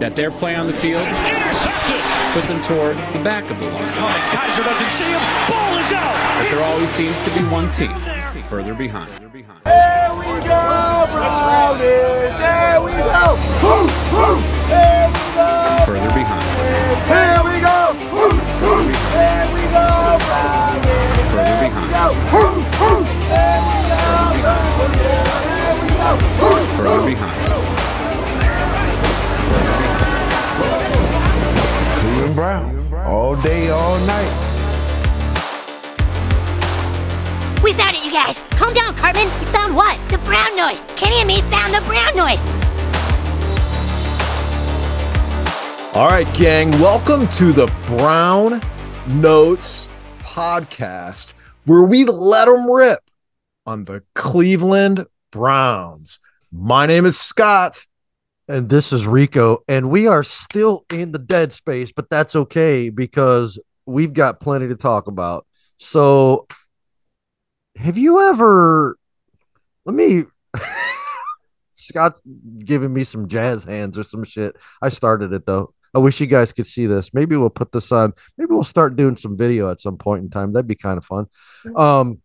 that their play on the field put them toward the back of the line. Oh, Kaiser doesn't see him. Ball is out. But there always seems to be one team further behind. Here we go, Brownies! Here we go! Woo, woo. Here we go! Further behind. Here we go! Woo, woo. Here we go, Brownies! Further behind. Woo, woo. Here we go, Brownies! Here we go! Woo, Further woo. behind. Brown. All day, all night. We found it, you guys! Calm down, Cartman! We found what? The brown noise! Kenny and me found the brown noise! All right, gang, welcome to the Brown Notes podcast, where we let them rip on the Cleveland Browns. My name is Scott. And this is Rico, and we are still in the dead space, but that's okay because we've got plenty to talk about. So, have you ever? Let me. Scott's giving me some jazz hands or some shit. I started it though. I wish you guys could see this. Maybe we'll put this on. Maybe we'll start doing some video at some point in time. That'd be kind of fun. Um.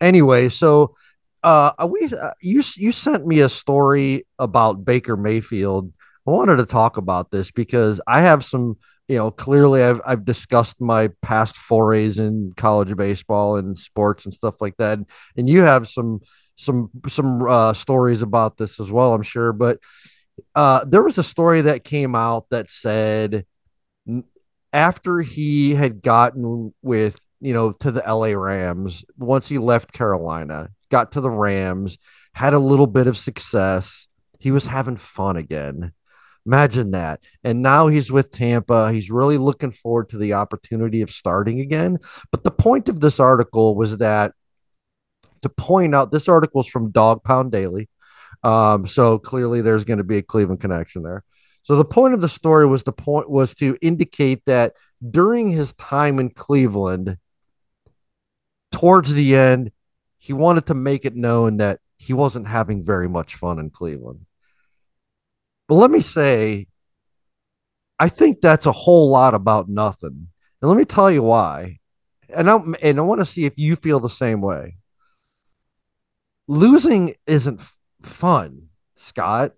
Anyway, so uh we uh, you you sent me a story about Baker Mayfield. I wanted to talk about this because I have some, you know, clearly I've I've discussed my past forays in college baseball and sports and stuff like that. And you have some some some uh stories about this as well, I'm sure, but uh there was a story that came out that said after he had gotten with you know to the LA Rams once he left Carolina got to the Rams had a little bit of success. He was having fun again. Imagine that. And now he's with Tampa. He's really looking forward to the opportunity of starting again. But the point of this article was that to point out this article is from Dog Pound Daily. Um so clearly there's going to be a Cleveland connection there. So the point of the story was the point was to indicate that during his time in Cleveland, towards the end, he wanted to make it known that he wasn't having very much fun in Cleveland. But let me say, I think that's a whole lot about nothing. And let me tell you why. And I and I want to see if you feel the same way. Losing isn't fun, Scott.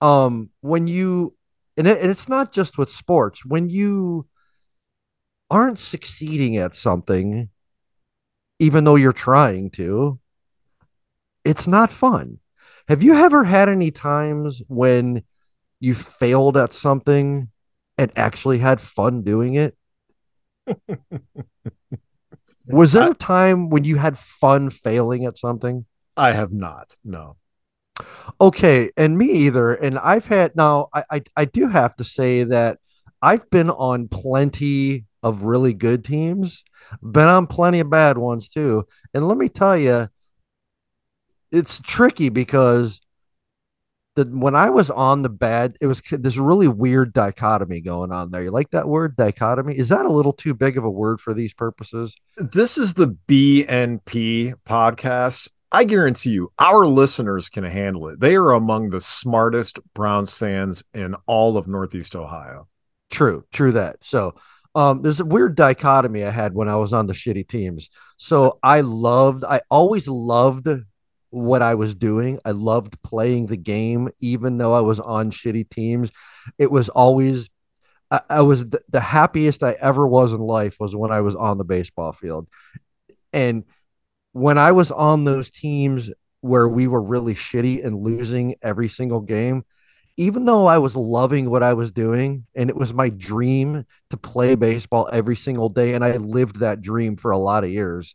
Um, when you and, it, and it's not just with sports when you aren't succeeding at something even though you're trying to it's not fun have you ever had any times when you failed at something and actually had fun doing it was there a time when you had fun failing at something I have not. No. Okay, and me either. And I've had now I, I I do have to say that I've been on plenty of really good teams, been on plenty of bad ones too. And let me tell you, it's tricky because the when I was on the bad, it was this really weird dichotomy going on there. You like that word dichotomy? Is that a little too big of a word for these purposes? This is the BNP podcast. I guarantee you, our listeners can handle it. They are among the smartest Browns fans in all of Northeast Ohio. True, true that. So um there's a weird dichotomy I had when I was on the shitty teams. So I loved I always loved what I was doing. I loved playing the game even though I was on shitty teams. It was always I, I was th- the happiest I ever was in life was when I was on the baseball field. And when I was on those teams where we were really shitty and losing every single game, even though I was loving what I was doing and it was my dream to play baseball every single day, and I lived that dream for a lot of years,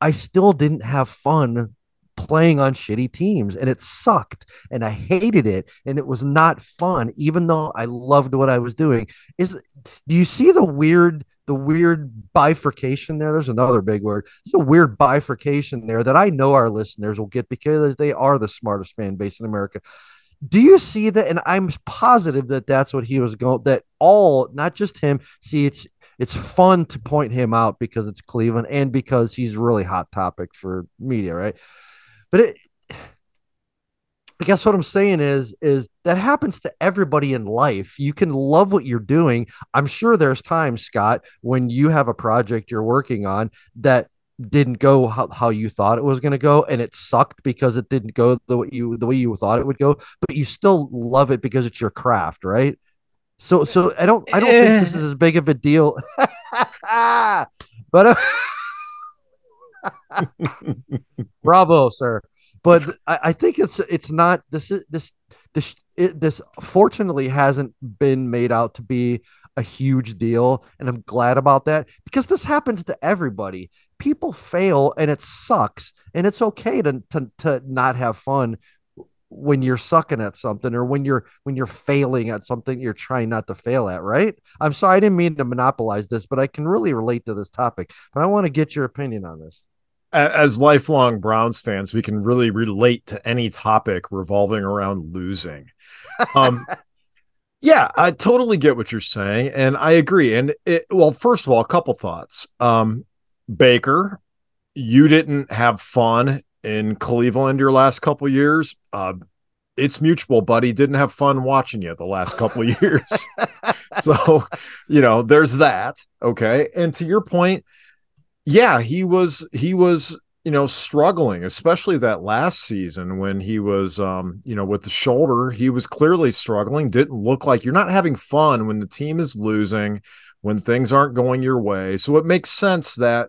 I still didn't have fun playing on shitty teams and it sucked and I hated it and it was not fun, even though I loved what I was doing. Is do you see the weird the weird bifurcation there? There's another big word. There's a weird bifurcation there that I know our listeners will get because they are the smartest fan base in America. Do you see that? And I'm positive that that's what he was going. That all, not just him. See, it's it's fun to point him out because it's Cleveland and because he's really hot topic for media, right? But it, I guess what I'm saying is is that happens to everybody in life. You can love what you're doing. I'm sure there's times, Scott, when you have a project you're working on that didn't go how, how you thought it was going to go and it sucked because it didn't go the way you the way you thought it would go but you still love it because it's your craft right? So so i don't i don't think this is as big of a deal. But uh, bravo sir. But I, I think it's it's not this is this this it, this fortunately hasn't been made out to be a huge deal and i'm glad about that because this happens to everybody people fail and it sucks and it's okay to, to, to not have fun when you're sucking at something or when you're when you're failing at something you're trying not to fail at right i'm sorry i didn't mean to monopolize this but i can really relate to this topic but i want to get your opinion on this as lifelong Browns fans, we can really relate to any topic revolving around losing. Um, yeah, I totally get what you're saying, and I agree. And it, well, first of all, a couple thoughts. Um, Baker, you didn't have fun in Cleveland your last couple years. Uh, it's mutual, buddy. Didn't have fun watching you the last couple years. so, you know, there's that. Okay. And to your point, yeah, he was he was you know struggling, especially that last season when he was um you know with the shoulder, he was clearly struggling. Didn't look like you're not having fun when the team is losing, when things aren't going your way. So it makes sense that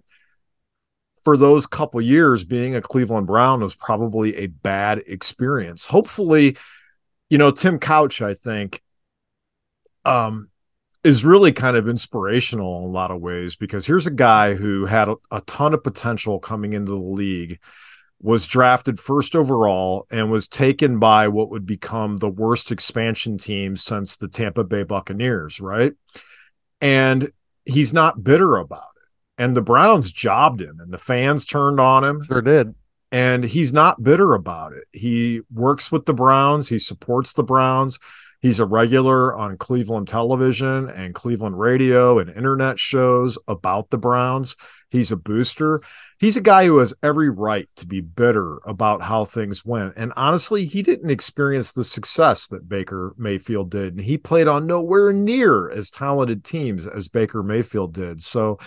for those couple years being a Cleveland Brown was probably a bad experience. Hopefully, you know, Tim Couch, I think, um, is really kind of inspirational in a lot of ways because here's a guy who had a, a, ton of potential coming into the league, was drafted first overall, and was taken by what would become the worst expansion team since the Tampa Bay Buccaneers, right? And he's not bitter about it. And the Browns jobbed him, and the fans turned on him. Sure did. And he's not bitter about it. He works with the Browns, he supports the Browns He's a regular on Cleveland television and Cleveland radio and internet shows about the Browns. He's a booster. He's a guy who has every right to be bitter about how things went. And honestly, he didn't experience the success that Baker Mayfield did. And he played on nowhere near as talented teams as Baker Mayfield did. So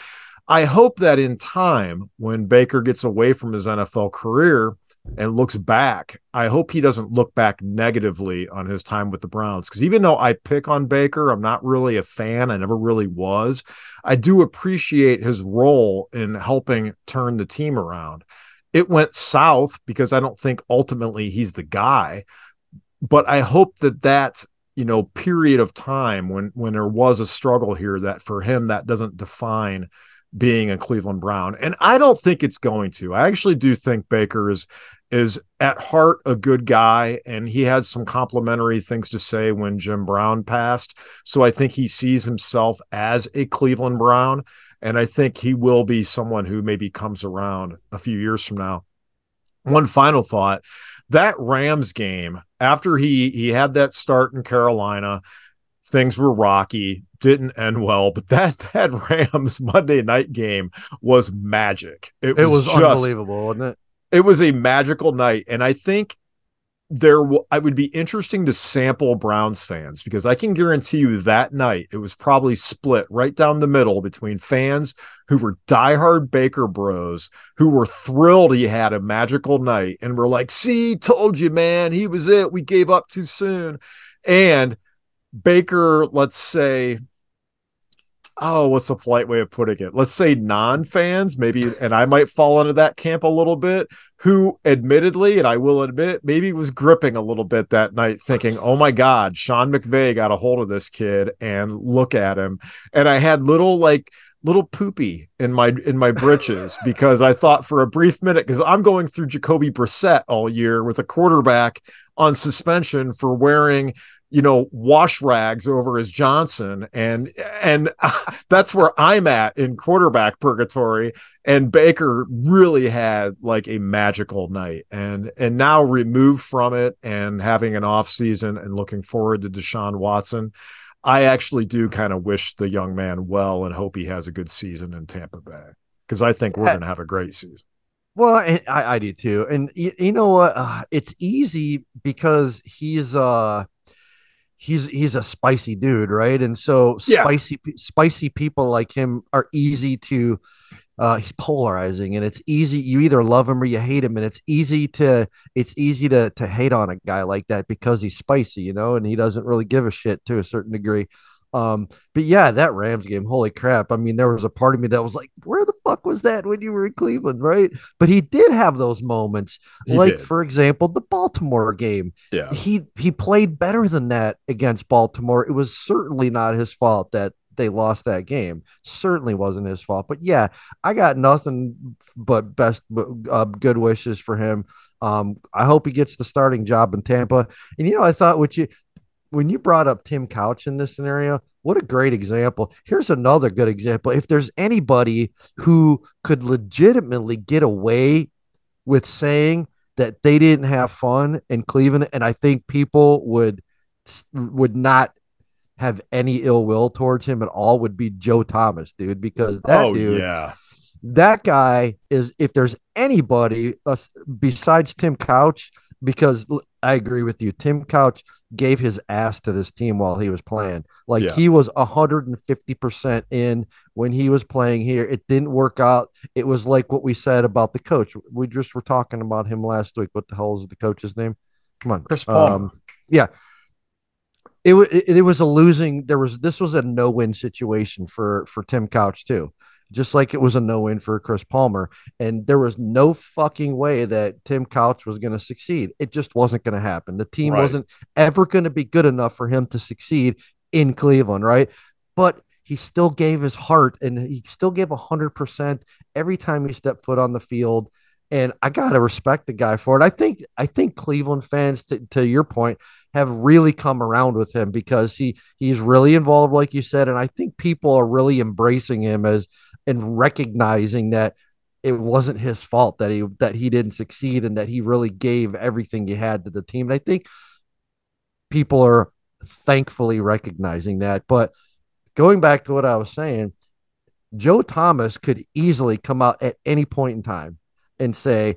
I hope that in time, when Baker gets away from his NFL career, and looks back, I hope he doesn't look back negatively on his time with the Browns. Because even though I pick on Baker, I'm not really a fan. I never really was. I do appreciate his role in helping turn the team around. It went south because I don't think ultimately he's the guy. But I hope that that you know period of time when when there was a struggle here that for him that doesn't define being a Cleveland Brown. And I don't think it's going to. I actually do think Baker is is at heart a good guy and he had some complimentary things to say when Jim Brown passed. So I think he sees himself as a Cleveland Brown and I think he will be someone who maybe comes around a few years from now. One final thought, that Rams game after he he had that start in Carolina, things were rocky didn't end well, but that that Rams Monday night game was magic. It, it was, was just, unbelievable, wasn't it? It was a magical night, and I think there I would be interesting to sample Browns fans because I can guarantee you that night it was probably split right down the middle between fans who were diehard Baker Bros who were thrilled he had a magical night and were like, "See, told you, man, he was it. We gave up too soon," and Baker, let's say oh, what's a polite way of putting it? Let's say non fans, maybe, and I might fall into that camp a little bit, who admittedly, and I will admit, maybe was gripping a little bit that night, thinking, oh my God, Sean McVay got a hold of this kid and look at him. And I had little like, little poopy in my in my britches because I thought for a brief minute because I'm going through Jacoby Brissett all year with a quarterback on suspension for wearing you know wash rags over his Johnson and and that's where I'm at in quarterback purgatory and Baker really had like a magical night and and now removed from it and having an off season and looking forward to Deshaun Watson I actually do kind of wish the young man well and hope he has a good season in Tampa Bay because I think we're going to have a great season Well, I, I do too, and you, you know what? Uh, it's easy because he's uh he's he's a spicy dude, right? And so Yeah. spicy spicy people like him are easy to uh he's polarizing and it's easy you either love him or you hate him and it's easy to it's easy to to hate on a guy like that because he's spicy, you know, and he doesn't really give a shit to a certain degree. Um, but yeah, that Rams game, holy crap. I mean, there was a part of me that was like, where the fuck was that when you were in Cleveland, right? But he did have those moments, He like did. for example, the Baltimore game Yeah. he he played better than that against Baltimore. It was certainly not his fault that they lost that game. Certainly wasn't his fault. But yeah, I got nothing but best uh, good wishes for him. Um, I hope he gets the starting job in Tampa. And you know, I thought what you when you brought up Tim Couch in this scenario, what a great example. Here's another good example. If there's anybody who could legitimately get away with saying that they didn't have fun in Cleveland, and I think people would would not have any ill will towards him at all, would be Joe Thomas, dude, because that oh dude, yeah. that guy is if there's anybody uh, besides Tim Couch, because I agree with you, Tim Couch gave his ass to this team while he was playing. Like Yeah. he was 150% in when he was playing here. It didn't work out. It was like what we said about the coach. We just were talking about him last week. What the hell is the coach's name? Come on. Chris Palmer. Um, yeah. It, it, it was a losing there was this was a no-win situation for for Tim Couch too just like it was a no-win for Chris Palmer. And there was no fucking way that Tim Couch was going to succeed. It just wasn't going to happen. The team Right. wasn't ever going to be good enough for him to succeed in Cleveland, right? But he still gave his heart and he still gave 100% every time he stepped foot on the field. And I got to respect the guy for it. I think I think Cleveland fans to, to your point have really come around with him because he he's really involved like you said and I think people are really embracing him as and recognizing that it wasn't his fault that he that he didn't succeed and that he really gave everything he had to the team. And I think people are thankfully recognizing that. But going back to what I was saying, Joe Thomas could easily come out at any point in time and say,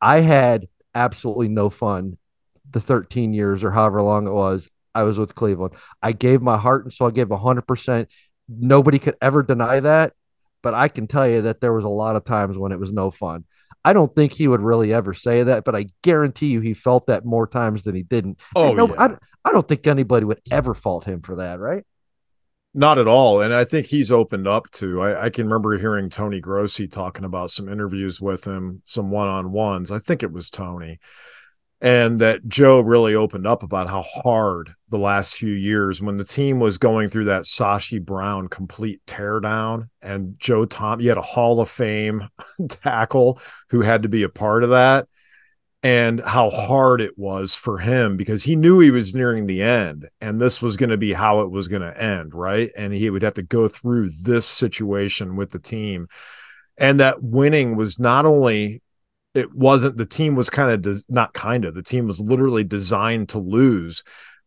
I had absolutely no fun the 13 years or however long it was I was with Cleveland. I gave my heart and so I gave 100%. Nobody could ever deny that, but I can tell you that there was a lot of times when it was no fun. I don't think he would really ever say that, but I guarantee you he felt that more times than he didn't. Oh, no, yeah. I, I don't think anybody would ever fault him for that, right? Not at all. And I think he's opened up to. I, I can remember hearing Tony Grossi talking about some interviews with him, some one on ones. I think it was Tony. And that Joe really opened up about how hard the last few years when the team was going through that Sashi Brown complete teardown and Joe Tom, you had a Hall of Fame tackle who had to be a part of that and how hard it was for him because he knew he was nearing the end and this was going to be how it was going to end, right? And he would have to go through this situation with the team. And that winning was not only it wasn't the team was kind of des- not kind of the team was literally designed to lose.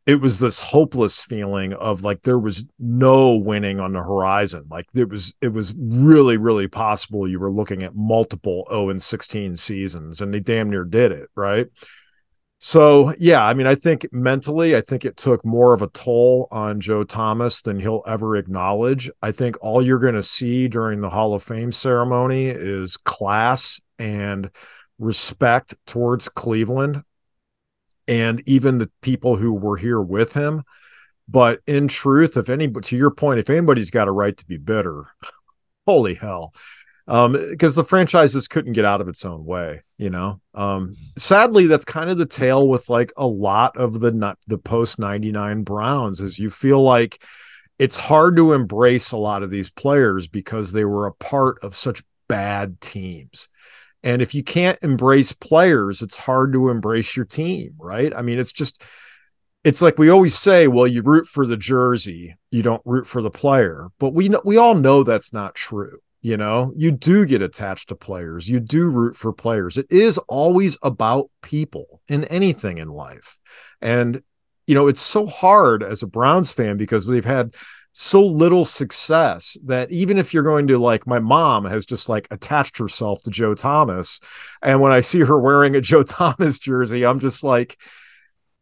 It was this hopeless feeling of like there was no winning on the horizon. Like it was it was really really possible you were looking at multiple 0 and 16 seasons and they damn near did it, right? So, yeah, I mean, I think mentally, I think it took more of a toll on Joe Thomas than he'll ever acknowledge. I think all you're going to see during the Hall of Fame ceremony is class and respect towards Cleveland and even the people who were here with him. But in truth, if anybody, to your point, if anybody's got a right to be bitter, holy hell. Um, because the franchises couldn't get out of its own way, you know. Um, sadly, that's kind of the tale with like a lot of the the post 99 Browns, is you feel like it's hard to embrace a lot of these players because they were a part of such bad teams. And if you can't embrace players, it's hard to embrace your team, right? I mean, it's just it's like we always say, well, you root for the jersey, you don't root for the player. But we know we all know that's not true. You know, you do get attached to players, you do root for players. It is always about people in anything in life. And you know, it's so hard as a Browns fan because we've had so little success that even if you're going to like my mom has just like attached herself to Joe Thomas and when I see her wearing a Joe Thomas jersey I'm just like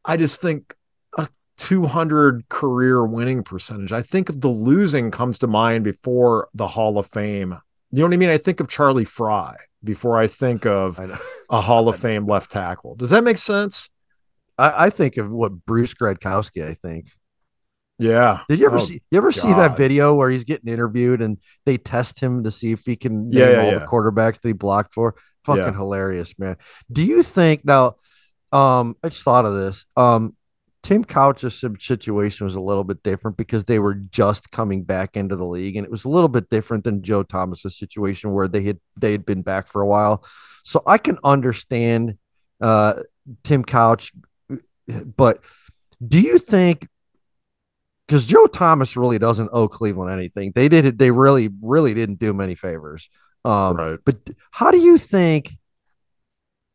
I just think a 200 career winning percentage. I think of the losing comes to mind before the Hall of Fame. You know what I mean? I think of Charlie Frye before I think of a Hall of Fame left tackle. Does that make sense? I, I think of what Bruce Gradkowski I think yeah. Did you ever Oh, see you ever see that video where he's getting interviewed and they test him to see if he can name Yeah, yeah, all yeah. the quarterbacks that he blocked for? Fucking Yeah. hilarious, man. Do you think now um I just thought of this. Um Tim Couch's situation was a little bit different because they were just coming back into the league and it was a little bit different than Joe Thomas's situation where they had they had been back for a while. So I can understand uh Tim Couch but do you think because Joe Thomas really doesn't owe Cleveland anything. They did it. They really, really didn't do him any favors. Um, Right. But how do you think?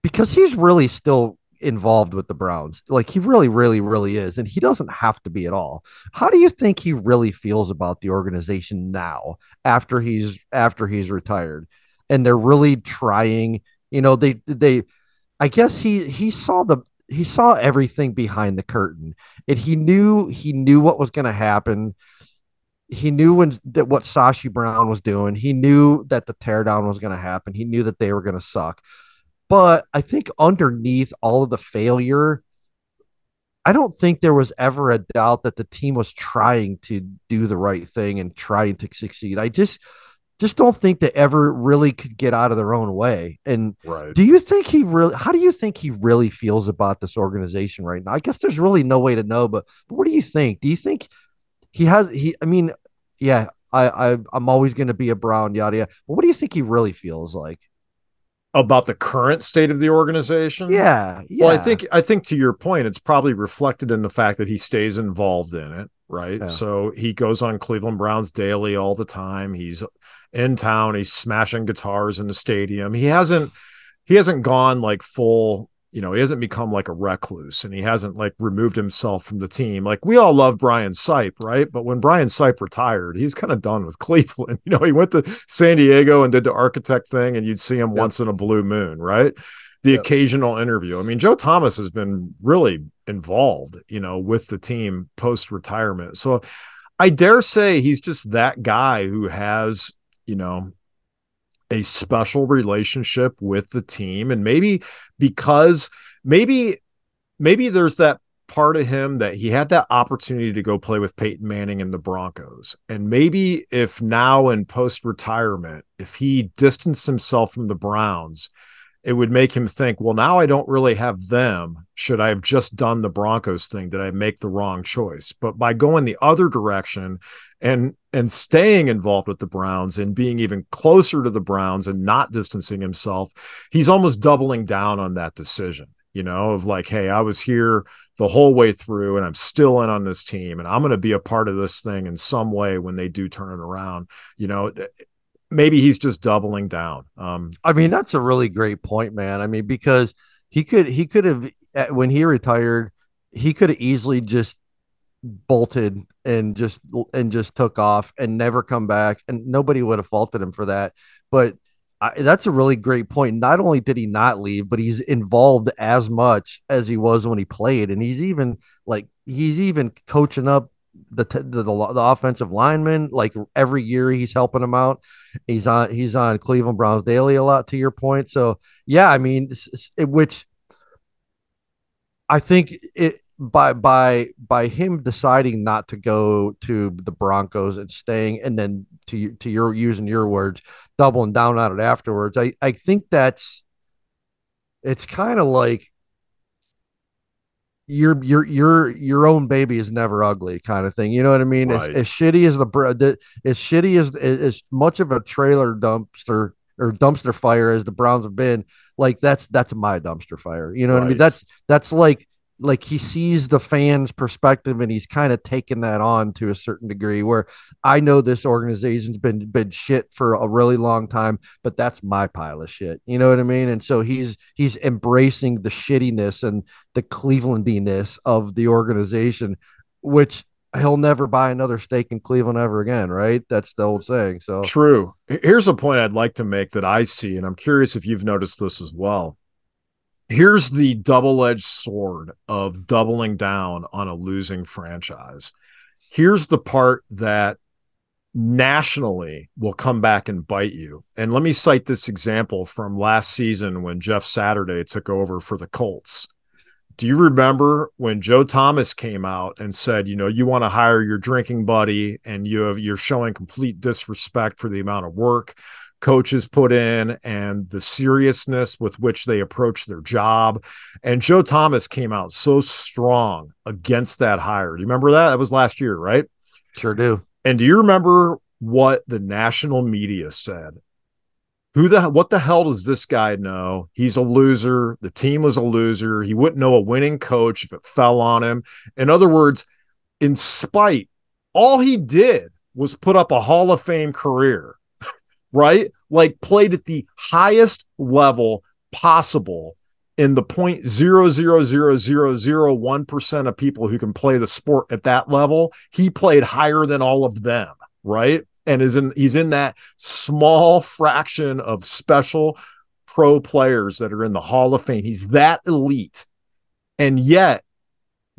Because he's really still involved with the Browns. Like he really, really, really is, and he doesn't have to be at all. How do you think he really feels about the organization now after he's after he's retired, and they're really trying? You know, they they. I guess he he saw the he saw everything behind the curtain and he knew he knew what was going to happen. He knew when that what Sashi Brown was doing. He knew that the teardown was going to happen. He knew that they were going to suck. But I think underneath all of the failure, I don't think there was ever a doubt that the team was trying to do the right thing and trying to succeed. I just just don't think they ever really could get out of their own way. And Right. do you think he really? How do you think he really feels about this organization right now? I guess there's really no way to know, but, but what do you think? Do you think he has? He, I mean, yeah, I, I I'm always going to be a Brown, yada yada. But what do you think he really feels like? About the current state of the organization? Yeah, yeah. Well, I think I think to your point, it's probably reflected in the fact that he stays involved in it, right? Yeah. So he goes on Cleveland Browns daily all the time. He's in town. He's smashing guitars in the stadium. He hasn't he hasn't gone like full, you know, he hasn't become like a recluse and he hasn't like removed himself from the team. Like we all love Brian Sipe, right? But when Brian Sipe retired, he's kind of done with Cleveland. You know, he went to San Diego and did the architect thing, and you'd see him Yep. once in a blue moon, right? The Yep. occasional interview. I mean, Joe Thomas has been really involved, you know, with the team post retirement. So I dare say he's just that guy who has, you know, a special relationship with the team. And maybe because maybe maybe there's that part of him that he had that opportunity to go play with Peyton Manning and the Broncos. And maybe if now in post retirement if he distanced himself from the Browns it would make him think well now I don't really have them. Should I have just done the Broncos thing? Did I make the wrong choice? But by going the other direction and and staying involved with the Browns and being even closer to the Browns and not distancing himself, he's almost doubling down on that decision, you know, of like, hey, I was here the whole way through and I'm still in on this team and I'm going to be a part of this thing in some way when they do turn it around, you know. Maybe he's just doubling down. Um, I mean, that's a really great point, man. I mean, because he could he could have uh, when he retired, he could have easily just bolted and just and just took off and never come back, and nobody would have faulted him for that. But I, that's a really great point. Not only did he not leave, but he's involved as much as he was when he played, and he's even like he's even coaching up the t- the, the, the offensive lineman. Like every year, he's helping them out. He's on he's on Cleveland Browns daily a lot. To your point, so yeah, I mean, it, which I think it by by by him deciding not to go to the Broncos and staying, and then to to your using your words, doubling down on it afterwards. I I think that's it's kind of like your your your your own baby is never ugly kind of thing. You know what I mean? Right. As, as shitty as the as shitty as as much of a trailer dumpster or dumpster fire as the Browns have been, like that's that's my dumpster fire. You know what I mean? That's that's like like he sees the fans' perspective and he's kind of taken that on to a certain degree. Where I know this organization's been been shit for a really long time, but that's my pile of shit. You know what I mean? And so he's he's embracing the shittiness and the Clevelandiness of the organization, which he'll never buy another steak in Cleveland ever again, right? That's the old saying. So True. Here's a point I'd like to make that I see, and I'm curious if you've noticed this as well. Here's the double edged sword of doubling down on a losing franchise. Here's the part that nationally will come back and bite you. And let me cite this example from last season when Jeff Saturday took over for the Colts. Do you remember when Joe Thomas came out and said, you know, you want to hire your drinking buddy and you have you're showing complete disrespect for the amount of work coaches put in and the seriousness with which they approach their job. And Joe Thomas came out so strong against that hire. Do you remember that? That was last year, right? sure do. And do you remember what the national media said? Who the what the hell does this guy know? He's a loser. The team was a loser. He wouldn't know a winning coach if it fell on him. In other words, in spite, all he did was put up a Hall of Fame career, right? Like played at the highest level possible in the point zero zero zero zero zero one percent of people who can play the sport at that level. He played higher than all of them, right? And is in he's in that small fraction of special pro players that are in the Hall of Fame. He's that elite. And yet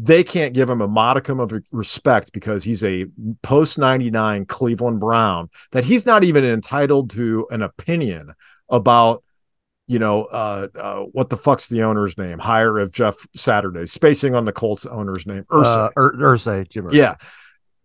they can't give him a modicum of respect because he's a post 99 Cleveland Brown that he's not even entitled to an opinion about you know uh, uh, what the fuck's the owner's name hire of Jeff Saturday spacing on the Colts owner's name Irsay. Uh, Ur- Jim. Yeah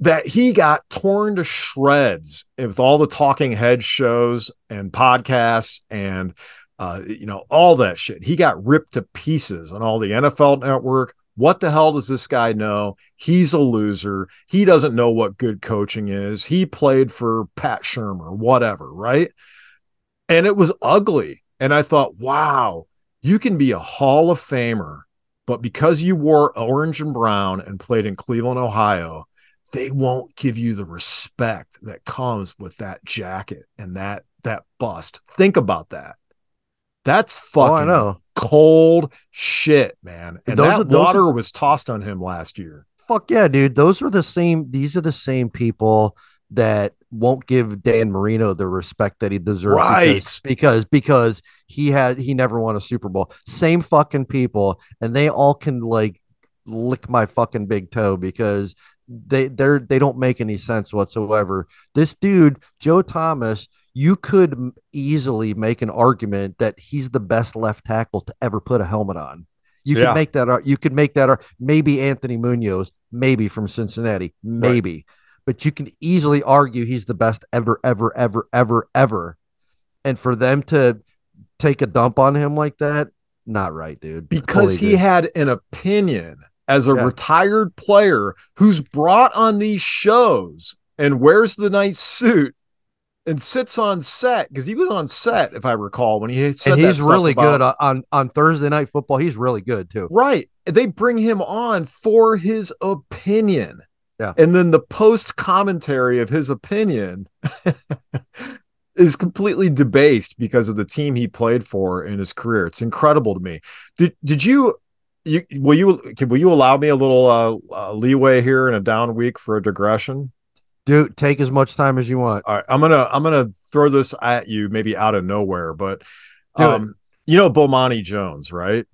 that he got torn to shreds with all the talking head shows and podcasts and uh, you know all that shit he got ripped to pieces on all the NFL network what the hell does this guy know? He's a loser. He doesn't know what good coaching is. He played for Pat Shurmur, whatever, right? And it was ugly. And I thought, wow, you can be a Hall of Famer, but because you wore orange and brown and played in Cleveland, Ohio, they won't give you the respect that comes with that jacket and that that bust. Think about that. That's fucking Oh, I know. Cold shit, man. And Those that those water was tossed on him last year. Fuck yeah, dude. Those are the same. These are the same people that won't give Dan Marino the respect that he deserves. Right. Because, because because he had he never won a Super Bowl. Same fucking people, and they all can like lick my fucking big toe because they they're they don't make any sense whatsoever. This dude, Joe Thomas, you could easily make an argument that he's the best left tackle to ever put a helmet on. You Yeah. could make that. You could make that. Maybe Anthony Munoz, maybe from Cincinnati, maybe, but you can easily argue he's the best ever, ever, ever, ever, ever. And for them to take a dump on him like that, not right, dude. because Totally he did. had an opinion as a Yeah. retired player who's brought on these shows and wears the nice suit and sits on set because he was on set, if I recall, when he said and he's really about- good on, on on Thursday night football. He's really good too. Right. They bring him on for his opinion. Yeah. And then the post commentary of his opinion is completely debased because of the team he played for in his career. It's incredible to me. Did did you you will you will you allow me a little uh, uh, leeway here in a down week for a digression? Dude, take as much time as you want. All right, I'm gonna I'm gonna throw this at you maybe out of nowhere, but um, you know Bomani Jones, right?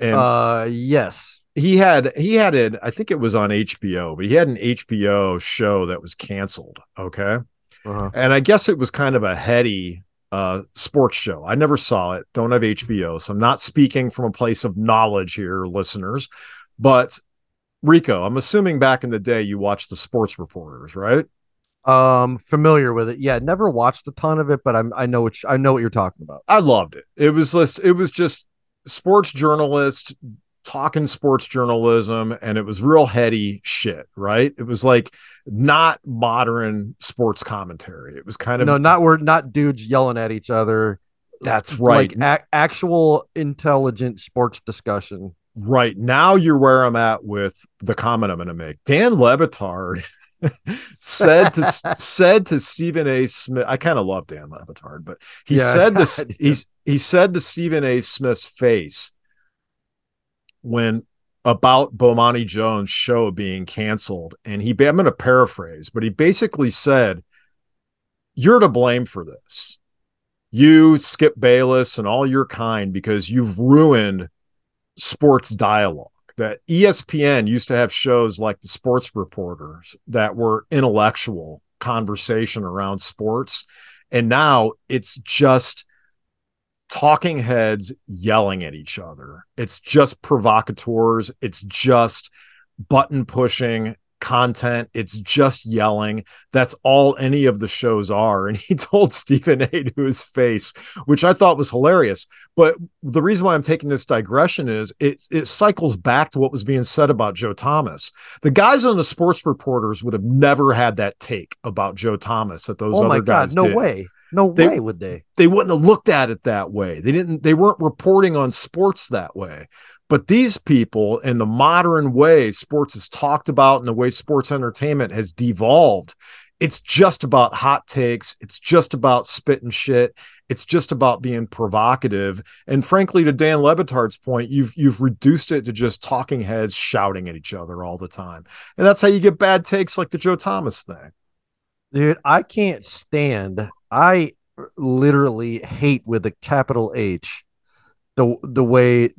And uh, yes. he had he had it i think it was on hbo but he had an hbo show that was canceled okay Uh-huh. and i guess it was kind of a heady uh sports show i never saw it don't have hbo so i'm not speaking from a place of knowledge here listeners but rico i'm assuming back in the day you watched the sports reporters right Um, familiar with it. Yeah, never watched a ton of it, but I'm I know what I know what you're talking about. I loved it. It was just it was just sports journalist talking sports journalism and it was real heady shit, right? It was like not modern sports commentary. It was kind of no, not where not dudes yelling at each other. that's right. Like a- actual intelligent sports discussion. right. Now you're where I'm at with the comment I'm going to make. Dan Le Batard said to said to Stephen A. Smith. I kind of love Dan Le Batard, but he Yeah, said this. He's he said to Stephen A. Smith's face when about Bomani Jones' show being canceled. And he, I'm going to paraphrase, but he basically said, You're to blame for this. You, Skip Bayless, and all your kind, because you've ruined sports dialogue. That ESPN used to have shows like the sports reporters that were intellectual conversation around sports. And now it's just talking heads yelling at each other. It's just provocateurs. It's just button pushing content. It's just yelling. That's all any of the shows are. And he told Stephen A to his face, which I thought was hilarious. But the reason why I'm taking this digression is it, it cycles back to what was being said about Joe Thomas. The guys on the sports reporters would have never had that take about Joe Thomas that those Oh other my guys god, no did way. No They- way would they. they wouldn't have looked at it that way. They didn't they weren't reporting on sports that way. But these people in the modern way sports is talked about and the way sports entertainment has devolved, it's just about hot takes, it's just about spitting shit, it's just about being provocative. And frankly, to Dan Le Batard's point, you've you've reduced it to just talking heads shouting at each other all the time. And that's how you get bad takes like the Joe Thomas thing. Dude, I can't stand. I literally hate with a capital H the the way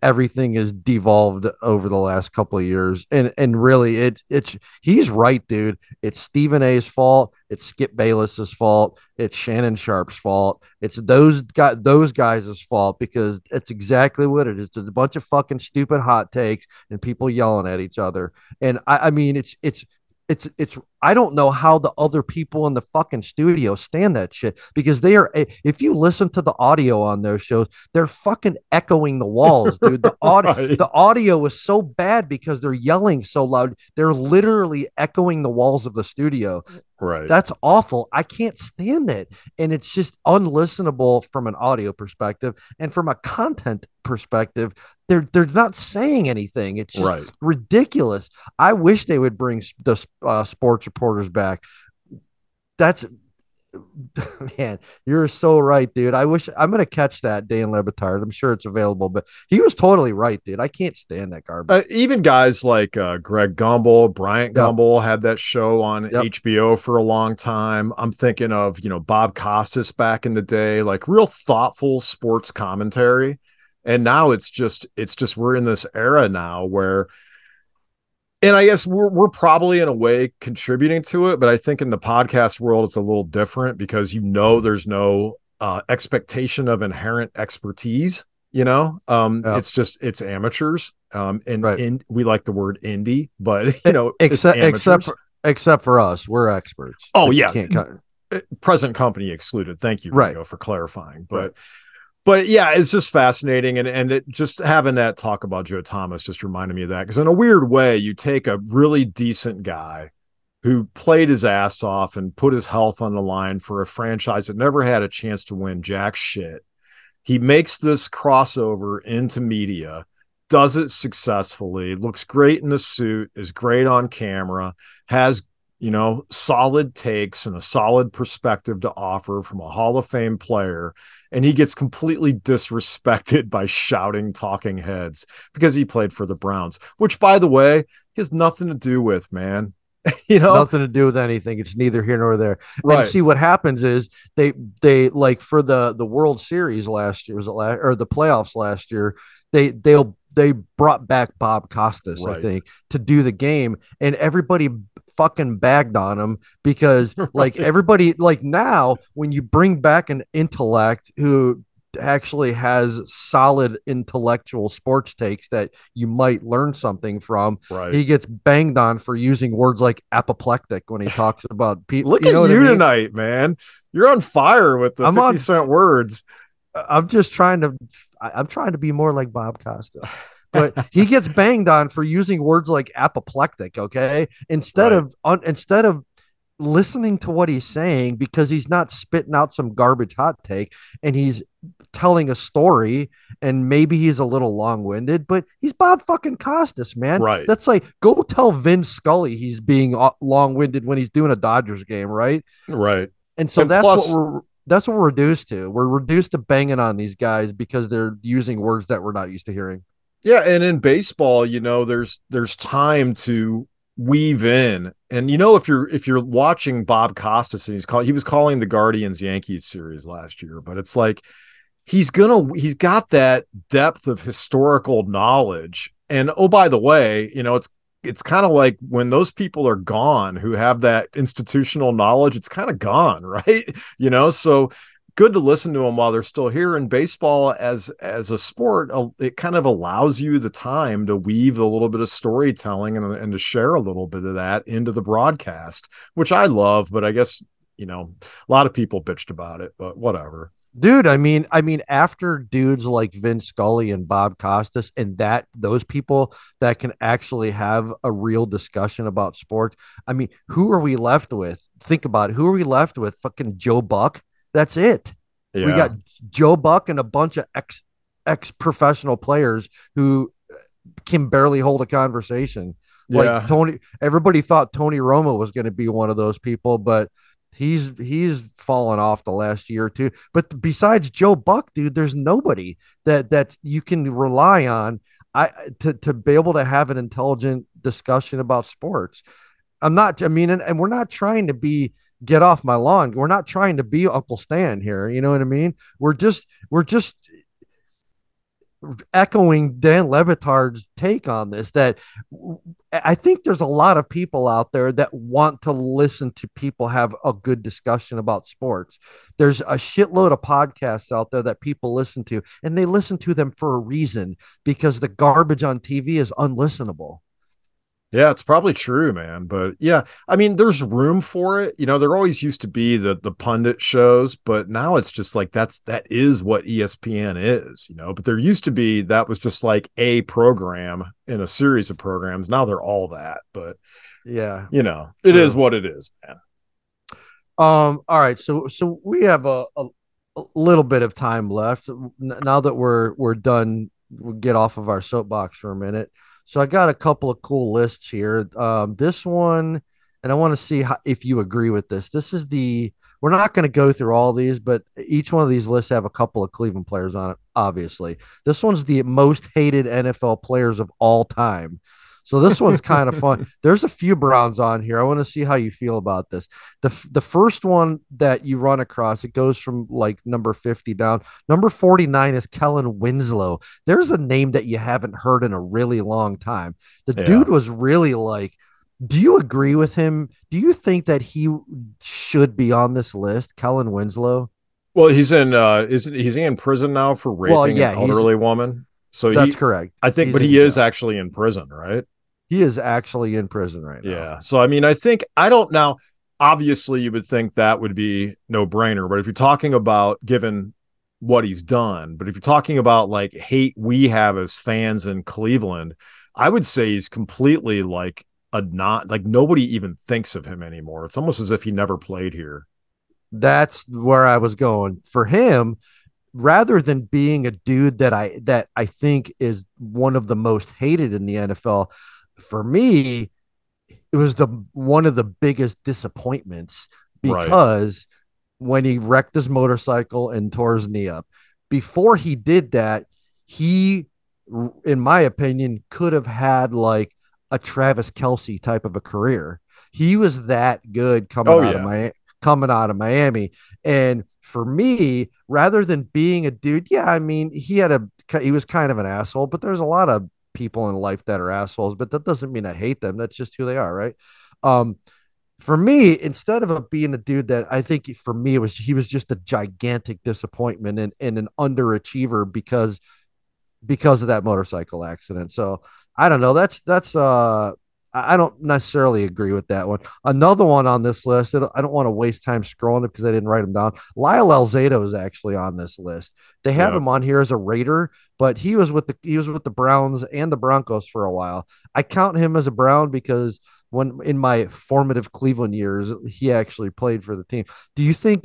everything is devolved over the last couple of years. And and really it it's he's right, dude. It's Stephen A's fault, it's Skip Bayless's fault, it's Shannon Sharpe's fault. It's those got those guys' fault because it's exactly what it is. It's a bunch of fucking stupid hot takes and people yelling at each other. And I, I mean it's it's it's it's I don't know how the other people in the fucking studio stand that shit because they are eh, if you listen to the audio on those shows they're fucking echoing the walls dude. The audio Right. the audio is so bad because they're yelling so loud they're literally echoing the walls of the studio. Right. that's awful. I can't stand it. And it's just unlistenable from an audio perspective and from a content perspective they're they're not saying anything it's just right. ridiculous. I wish they would bring the uh, sports reporters back. That's man, you're so right, dude. I wish I'm gonna catch that Dan Le Batard. I'm sure it's available, but he was totally right, dude. I can't stand that garbage. Uh, even guys like uh, Greg Gumbel, Bryant Yep. Gumbel had that show on Yep. HBO for a long time. I'm thinking of, you know, Bob Costas back in the day, like real thoughtful sports commentary. And now it's just, it's just, we're in this era now where, and I guess we're, we're probably in a way contributing to it, but I think in the podcast world, it's a little different because you know there's no uh, expectation of inherent expertise. You know, um, Yeah. it's just it's amateurs, um, and Right. in, we like the word indie, but you know, except except for, except for us, we're experts. Oh, yeah. can't cut- present company excluded. Thank you, Right. For clarifying. But but yeah, it's just fascinating, and and it just having that talk about Joe Thomas just reminded me of that because in a weird way, you take a really decent guy who played his ass off and put his health on the line for a franchise that never had a chance to win jack shit. He makes this crossover into media, does it successfully, looks great in the suit, is great on camera, has you know, solid takes and a solid perspective to offer from a Hall of Fame player. And he gets completely disrespected by shouting talking heads because he played for the Browns, which, by the way, has nothing to do with, man. you know, Nothing to do with anything. It's neither here nor there. right. And see what happens is they they like for the the World Series last year was it last or the playoffs last year they they'll they brought back Bob Costas Right. I think to do the game and everybody fucking bagged on him because like everybody like now when you bring back an intellect who actually has solid intellectual sports takes that you might learn something from right. he gets banged on for using words like apoplectic when he talks about people. Look you at know what you I mean? tonight, man. You're on fire with the I'm 50 on- cent words. I'm just trying to. I'm trying to be more like Bob Costa, but he gets banged on for using words like apoplectic. Okay, instead Right. of un, instead of listening to what he's saying because he's not spitting out some garbage hot take and he's telling a story and maybe he's a little long-winded but he's bob fucking costas man Right. that's like go tell vince scully he's being uh, long-winded when he's doing a dodgers game right Right. and so And that's plus- what we're that's what we're reduced to we're reduced to banging on these guys because they're using words that we're not used to hearing Yeah, and in baseball, you know, there's there's time to weave in. And you know, if you're if you're watching Bob Costas and he's call he was calling the Guardians Yankees series last year, but it's like he's gonna he's got that depth of historical knowledge. And oh, by the way, you know, it's it's kind of like when those people are gone who have that institutional knowledge, it's kind of gone, right? You know, so good to listen to them while they're still here. In baseball as as a sport uh, it kind of allows you the time to weave a little bit of storytelling and, and to share a little bit of that into the broadcast which i love but i guess you know a lot of people bitched about it but whatever. Dude i mean i mean after dudes like vin scully and bob costas and that those people that can actually have a real discussion about sports i mean who are we left with? Think about it. Who are we left with? Fucking joe buck that's it. Yeah. We got Joe Buck and a bunch of ex ex professional players who can barely hold a conversation. Like yeah. Tony, everybody thought Tony Romo was going to be one of those people, but he's he's fallen off the last year or two. But besides Joe Buck, dude, there's nobody that that you can rely on. I to to be able to have an intelligent discussion about sports. I'm not. I mean, and, and we're not trying to be get off my lawn. We're not trying to be Uncle Stan here. You know what I mean? We're just we're just echoing Dan Le Batard's take on this that I think there's a lot of people out there that want to listen to people have a good discussion about sports. There's a shitload of podcasts out there that people listen to and they listen to them for a reason because the garbage on TV is unlistenable. Yeah, it's probably true, man. But yeah, I mean, there's room for it. You know, there always used to be the the pundit shows, but now it's just like that's that is what ESPN is, you know. But there used to be that was just like a program in a series of programs. Now they're all that. But yeah, you know, it is what it is, man. Um, all right, so so we have a, a, a little bit of time left. Now that we're we're done, we'll get off of our soapbox for a minute. So I got a couple of cool lists here. Um, this one, and I want to see how, if you agree with this. This is the we're not going to go through all these, but each one of these lists have a couple of Cleveland players on it. Obviously, this one's the most hated NFL players of all time. So this one's kind of fun. There's a few Browns on here. I want to see how you feel about this. The the first one that you run across, it goes from like number 50 down. Number 49 is Kellen Winslow. There's a name that you haven't heard in a really long time. The yeah. dude was really like do you agree with him? Do you think that he should be on this list, Kellen Winslow? Well, he's in uh is he's in prison now for raping well, yeah, an elderly woman. So that's he, correct. I think, he's but he is actually in prison, right? He is actually in prison right now. Yeah. So I mean, I think I don't now. Obviously, you would think that would be no brainer, but if you're talking about given what he's done, but if you're talking about like hate we have as fans in Cleveland, I would say he's completely like a not like nobody even thinks of him anymore. It's almost as if he never played here. That's where I was going. For him, rather than being a dude that I that I think is one of the most hated in the NFL, for me, it was the one of the biggest disappointments because right. when he wrecked his motorcycle and tore his knee up, before he did that, he, in my opinion, could have had like a Travis Kelce type of a career. He was that good coming oh, out yeah. of my coming out of Miami. And for me, rather than being a dude, yeah, I mean, he had a he was kind of an asshole, but there's a lot of people in life that are assholes, but that doesn't mean I hate them. That's just who they are, right? Um, for me, instead of being a dude that I think for me it was he was just a gigantic disappointment and, and an underachiever because because of that motorcycle accident. So I don't know. That's that's uh I don't necessarily agree with that one. Another one on this list, I don't want to waste time scrolling it because I didn't write them down. Lyle Alzado is actually on this list. They have yeah. him on here as a Raider, but he was with the he was with the Browns and the Broncos for a while. I count him as a Brown because when in my formative Cleveland years, he actually played for the team. Do you think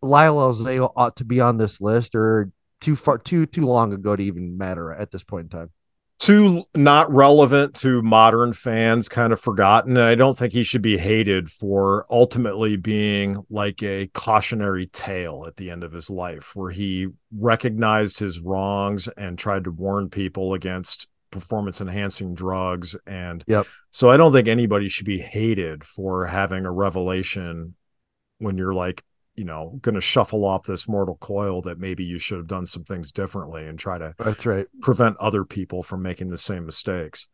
Lyle Alzado ought to be on this list, or too far too too long ago to even matter at this point in time? Too not relevant to modern fans, kind of forgotten. And I don't think he should be hated for ultimately being like a cautionary tale at the end of his life, where he recognized his wrongs and tried to warn people against performance enhancing drugs. And Yep. so I don't think anybody should be hated for having a revelation when you're like, you know, going to shuffle off this mortal coil that maybe you should have done some things differently and try to That's right. prevent other people from making the same mistakes.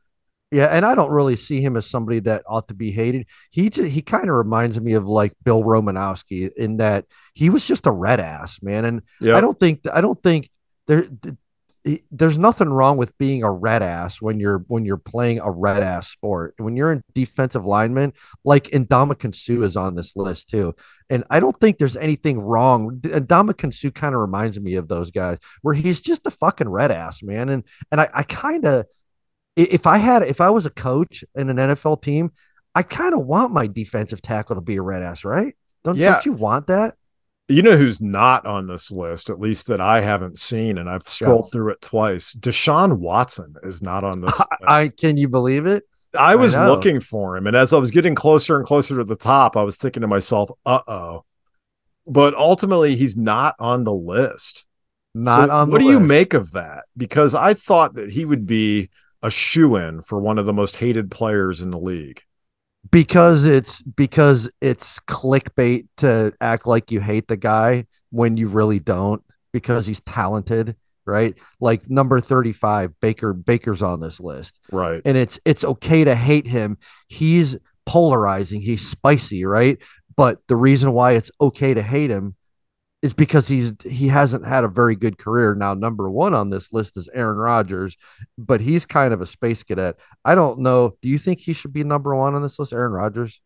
Yeah, and I don't really see him as somebody that ought to be hated. He just, he kind of reminds me of like Bill Romanowski in that he was just a red ass man, and Yeah. I don't think I don't think there th- there's nothing wrong with being a red ass when you're when you're playing a red ass sport. When you're in defensive lineman, like Ndamukong Suh is on this list too, and I don't think there's anything wrong. Ndamukong Suh kind of reminds me of those guys where he's just a fucking red ass man, and and I, I kind of if I had if I was a coach in an NFL team, I kind of want my defensive tackle to be a red ass, right? Don't, Yeah. don't you want that? You know who's not on this list, at least that I haven't seen, and I've scrolled through it twice. Deshaun Watson is not on this. list. I can you believe it? I was know. looking for him, and as I was getting closer and closer to the top, I was thinking to myself, "Uh oh." But ultimately, he's not on the list. Not So on. What do you make of that? Because I thought that he would be a shoe in for one of the most hated players in the league. Because it's because it's clickbait to act like you hate the guy when you really don't because he's talented right? Like number 35 baker baker's on this list. Right. and it's it's okay to hate him. He's polarizing. He's spicy right? But the reason why it's okay to hate him is because he's he hasn't had a very good career now number one on this list is aaron rodgers but he's kind of a space cadet i don't know do you think he should be number one on this list aaron rodgers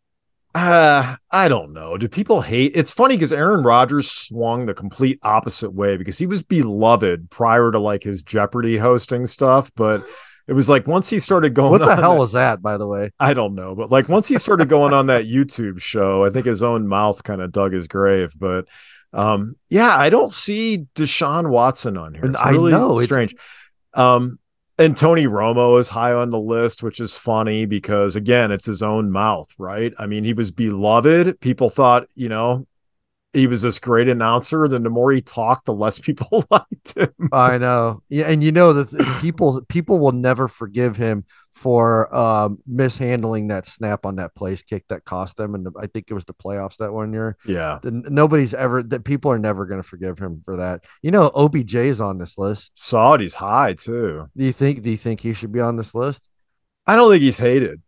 Uh, I don't know. Do people hate? It's funny because Aaron Rodgers swung the complete opposite way because he was beloved prior to like his Jeopardy hosting stuff, but it was like once he started going what the hell that- was that by the way I don't know, but like once he started going on that YouTube show, I think his own mouth kind of dug his grave. But um, yeah, I don't see Deshaun Watson on here. It's I really know, it's- strange. Um, and Tony Romo is high on the list, which is funny because again, it's his own mouth, right? I mean, he was beloved. People thought, you know, he was this great announcer. Then the more he talked, the less people liked him. I know. Yeah, and you know that people people will never forgive him for um, mishandling that snap on that place kick that cost them, and I think it was the playoffs that one year. Yeah. The- Nobody's ever that people are never going to forgive him for that. You know, OBJ is on this list. Saudi's high too. Do you think? Do you think he should be on this list? I don't think he's hated.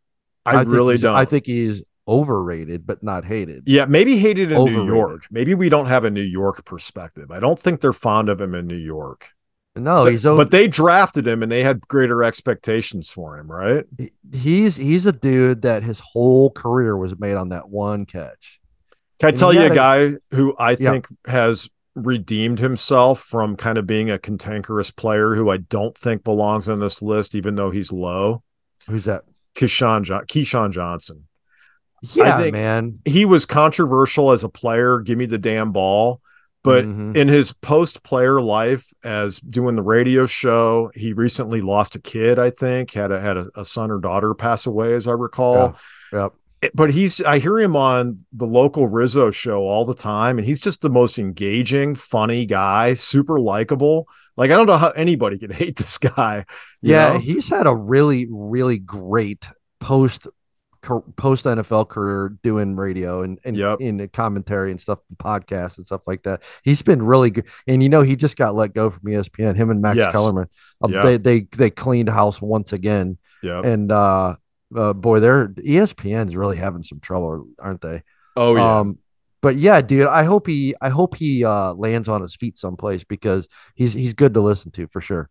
I, think really don't. I think he's overrated, but not hated. Yeah, maybe hated in New York. Maybe we don't have a New York perspective. I don't think they're fond of him in New York. No, So- he's o- but they drafted him and they had greater expectations for him, right? he's he's a dude that his whole career was made on that one catch. Can I And tell you a guy who I Yeah. think has redeemed himself from kind of being a cantankerous player who I don't think belongs on this list, even though he's low? Who's that? Keyshawn, jo- Keyshawn Johnson. Yeah, think- man. He was controversial as a player. Give me the damn ball. But Mhm. in his post player life as doing the radio show, he recently lost a kid, I think, had a had a, a son or daughter pass away, as I recall. Yep. It- But he's I hear him on the local Rizzo show all the time, and he's just the most engaging, funny guy, super likable. Like I don't know how anybody could hate this guy. Yeah, know? he's had a really, really great post post NFL career doing radio and and Yep. in the commentary and stuff, podcasts and stuff like that. He's been really good, and you know he just got let go from ESPN. Him and Max Yes. Kellerman, uh, Yeah. they they they cleaned house once again, Yep. and uh, uh boy, they're ESPN's really having some trouble, aren't they? oh yeah. Um, but yeah, dude, I hope he I hope he uh lands on his feet someplace because he's he's good to listen to for sure.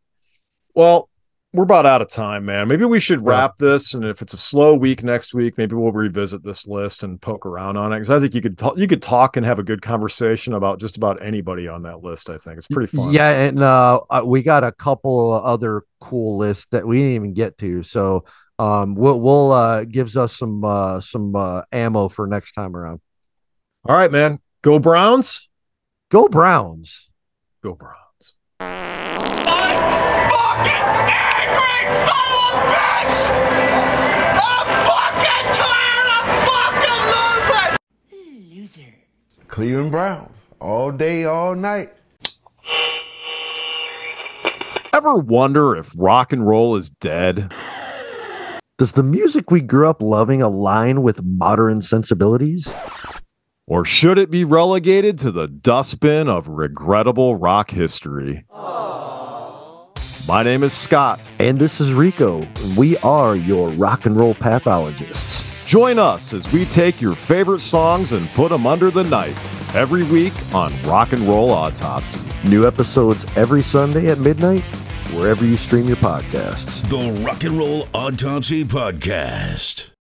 Well, we're about out of time, man. Maybe we should Yeah. wrap this, and if it's a slow week next week, maybe we'll revisit this list and poke around on it. Because I think you could ta- you could talk and have a good conversation about just about anybody on that list. I think it's pretty fun. Yeah, and uh, uh, we got a couple of other cool lists that we didn't even get to. So um, we'll we'll uh, gives us some uh, some uh, ammo for next time around. All right, man. Go Browns. Go Browns. Go Browns. Losing! Cleveland Browns. All day, all night. Ever wonder if rock and roll is dead? Does the music we grew up loving align with modern sensibilities? Or should it be relegated to the dustbin of regrettable rock history? My name is Scott. And this is Rico. We are your rock and roll pathologists. Join us as we take your favorite songs and put them under the knife every week on Rock and Roll Autopsy. New episodes every Sunday at midnight, wherever you stream your podcasts. The Rock and Roll Autopsy Podcast.